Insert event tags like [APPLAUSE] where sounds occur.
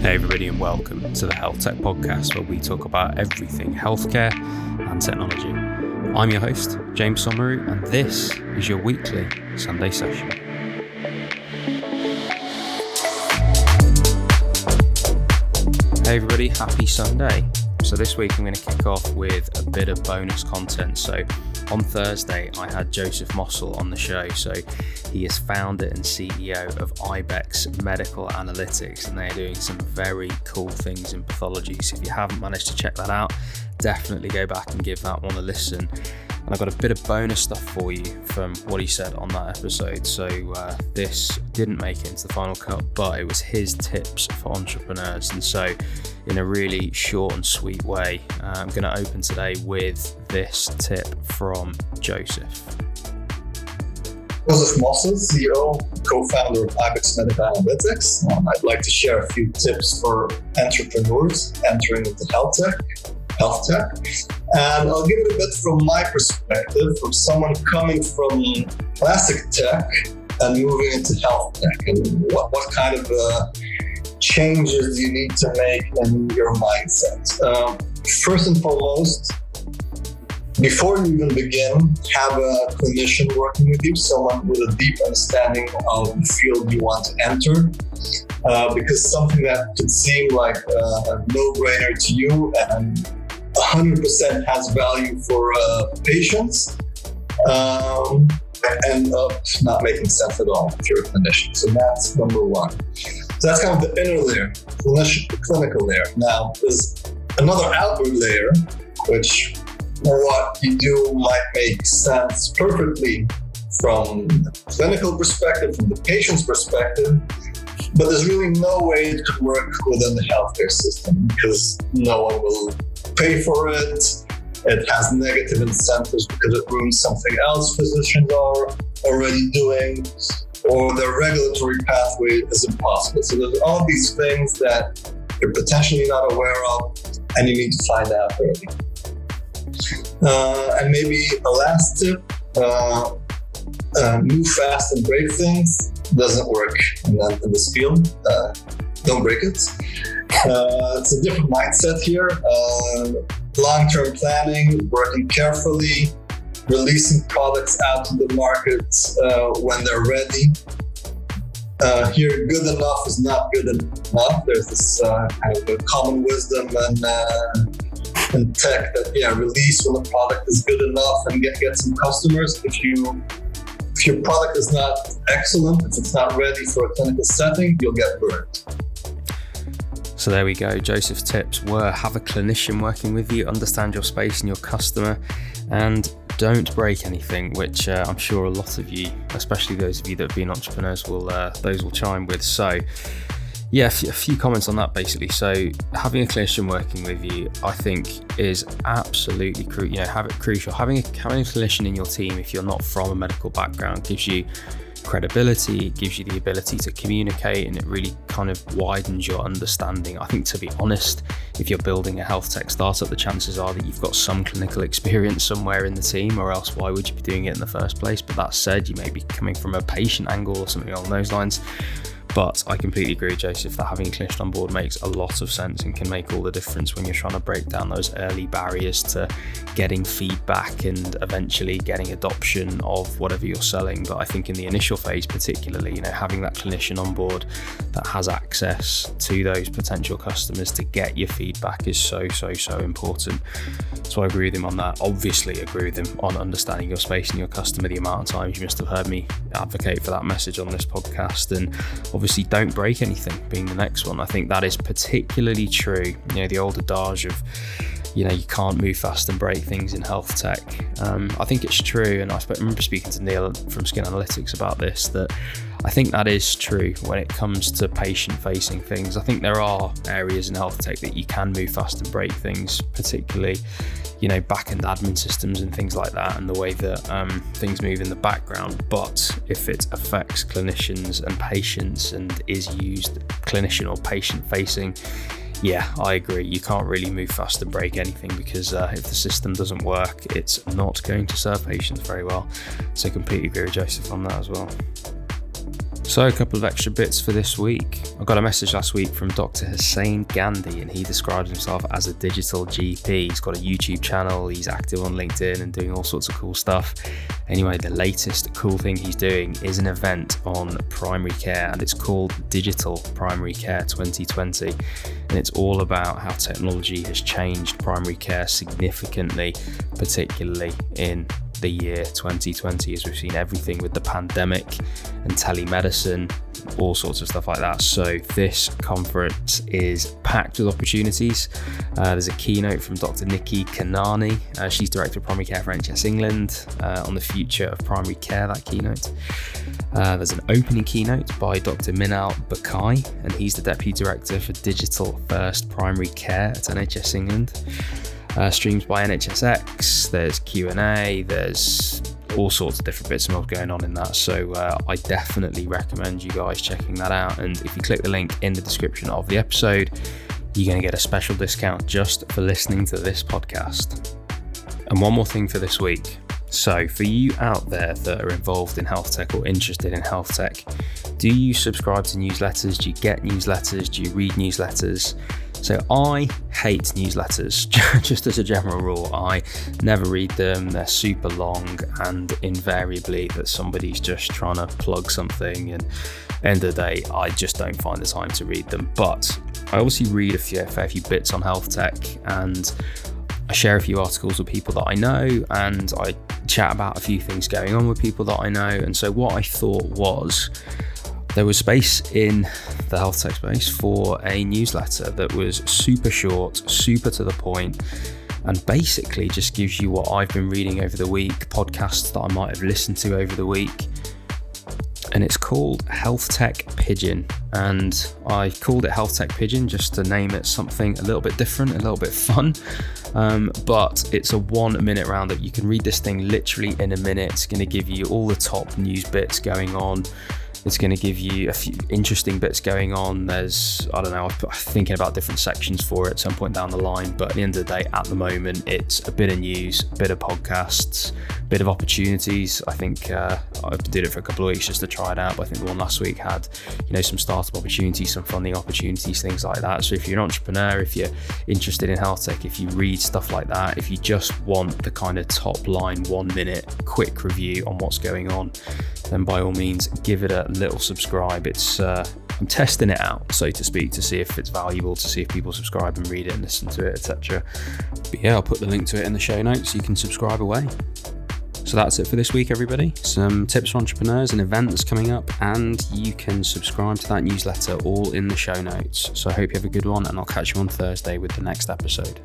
Hey, everybody, and welcome to the Health Tech Podcast, where we talk about everything healthcare and technology. I'm your host, James Somauroo, and this is your weekly Sunday session. Hey, everybody, happy Sunday. So, this week I'm going to kick off with a bit of bonus content. So, on Thursday, I had Joseph Mossel on the show. So he is founder and CEO of Ibex Medical Analytics, and they're doing some very cool things in pathology. So if you haven't managed to check that out, definitely go back and give that one a listen. And I've got a bit of bonus stuff for you from what he said on that episode. So uh, this didn't make it into the final cut, but it was his tips for entrepreneurs. And so, in a really short and sweet way, uh, I'm going to open today with this tip from Joseph. Joseph Mossel, CEO, co-founder of Ibex Medical Analytics. Um, I'd like to share a few tips for entrepreneurs entering into health tech health tech. And I'll give it a bit from my perspective, from someone coming from classic tech and moving into health tech, and what, what kind of uh, changes you need to make in your mindset. Um, first and foremost, before you even begin, have a clinician working with you, someone with a deep understanding of the field you want to enter. Uh, because something that could seem like a, a no-brainer to you and 100% has value for uh, patients um, end up not making sense at all if you're a clinician. So that's number one. So that's kind of the inner layer, the clinical layer. Now, there's another outward layer, which what you do might make sense perfectly from the clinical perspective, from the patient's perspective, but there's really no way it could work within the healthcare system because no one will pay for it. It has negative incentives because it ruins something else physicians are already doing, or the regulatory pathway is impossible. So there's all these things that you're potentially not aware of, and you need to find out early. Uh, and maybe a last tip: uh, uh, move fast and break things doesn't work in, in this field. Uh, don't break it. Uh, it's a different mindset here. Uh, long-term planning, working carefully, releasing products out to the market uh, when they're ready. Uh, here, good enough is not good enough. There's this uh, kind of common wisdom and uh, and tech that yeah, release when the product is good enough and get get some customers. If you if your product is not excellent, if it's not ready for a clinical setting, you'll get burned. So there we go. Joseph's tips were have a clinician working with you, understand your space and your customer, and don't break anything, which uh, I'm sure a lot of you, especially those of you that have been entrepreneurs, will uh, those will chime with. So yeah, a few comments on that basically. So having a clinician working with you, I think, is absolutely crucial. You know, have it crucial. Having a having a clinician in your team, if you're not from a medical background, gives you credibility, it gives you the ability to communicate, and it really kind of widens your understanding. I think, to be honest, if you're building a health tech startup, the chances are that you've got some clinical experience somewhere in the team, or else why would you be doing it in the first place? But that said, you may be coming from a patient angle or something along those lines. But I completely agree, Joseph, that having a clinician on board makes a lot of sense and can make all the difference when you're trying to break down those early barriers to getting feedback and eventually getting adoption of whatever you're selling. But I think in the initial phase, particularly, you know, having that clinician on board that has access to those potential customers to get your feedback is so, so, so important. So I agree with him on that. Obviously, I agree with him on understanding your space and your customer. The amount of times you must have heard me advocate for that message on this podcast, and obviously don't break anything being the next one. I think that is particularly true. You know, the old adage of you know you can't move fast and break things in health tech. Um, I think it's true, and I remember speaking to Neil from Skin Analytics about this. That I think that is true when it comes to patient-facing things. I think there are areas in health tech that you can move fast and break things, particularly you know, back end admin systems and things like that, and the way that um, things move in the background. But if it affects clinicians and patients and is used clinician or patient facing, yeah, I agree. You can't really move fast and break anything because uh, if the system doesn't work, it's not going to serve patients very well. So, completely agree with Joseph on that as well. So, a couple of extra bits for this week. I got a message last week from Dr. Hussain Gandhi, and he describes himself as a digital GP. He's got a YouTube channel, he's active on LinkedIn and doing all sorts of cool stuff. Anyway, the latest cool thing he's doing is an event on primary care, and it's called Digital Primary Care 2020. And it's all about how technology has changed primary care significantly, particularly in the year 2020 as we've seen everything with the pandemic and telemedicine all sorts of stuff like that. So this conference is packed with opportunities. Uh, there's a keynote from dr nikki kanani. Uh, she's director of primary care for nhs england uh, on the future of primary care that keynote. Uh, there's an opening keynote by Dr. Minal Bakhai, and he's the Deputy Director for Digital First Primary Care at NHS England uh, streams by NHSX. There's Q and A. There's all sorts of different bits and bobs going on in that. So uh, I definitely recommend you guys checking that out. And if you click the link in the description of the episode, you're going to get a special discount just for listening to this podcast. And one more thing for this week. So, for you out there that are involved in health tech or interested in health tech, do you subscribe to newsletters? Do you get newsletters? Do you read newsletters? So I hate newsletters, [LAUGHS] just as a general rule. I never read them, they're super long, and invariably that somebody's just trying to plug something. And end of the day, I just don't find the time to read them. But I obviously read a, few, a fair few bits on health tech, and I share a few articles with people that I know, and I chat about a few things going on with people that I know. And so what I thought was, there was space in the health tech space for a newsletter that was super short, super to the point, and basically just gives you what I've been reading over the week, podcasts that I might have listened to over the week. And it's called Health Tech Pigeon. And I called it Health Tech Pigeon just to name it something a little bit different, a little bit fun. Um, but it's a one minute roundup. You can read this thing literally in a minute. It's going to give you all the top news bits going on. It's going to give you a few interesting bits going on. There's, I don't know, I'm thinking about different sections for it at some point down the line. But at the end of the day, at the moment, it's a bit of news, a bit of podcasts, a bit of opportunities. I think uh, I did it for a couple of weeks just to try it out. But I think the one last week had, you know, some startup opportunities, some funding opportunities, things like that. So if you're an entrepreneur, if you're interested in health tech, if you read stuff like that, if you just want the kind of top line, one minute quick review on what's going on, then by all means give it a little subscribe. It's uh, I'm testing it out, so to speak, to see if it's valuable, to see if people subscribe and read it and listen to it, etc. But yeah, I'll put the link to it in the show notes. You can subscribe away. So that's it for this week, everybody. Some tips for entrepreneurs, and events coming up, and you can subscribe to that newsletter all in the show notes. So I hope you have a good one, and I'll catch you on Thursday with the next episode.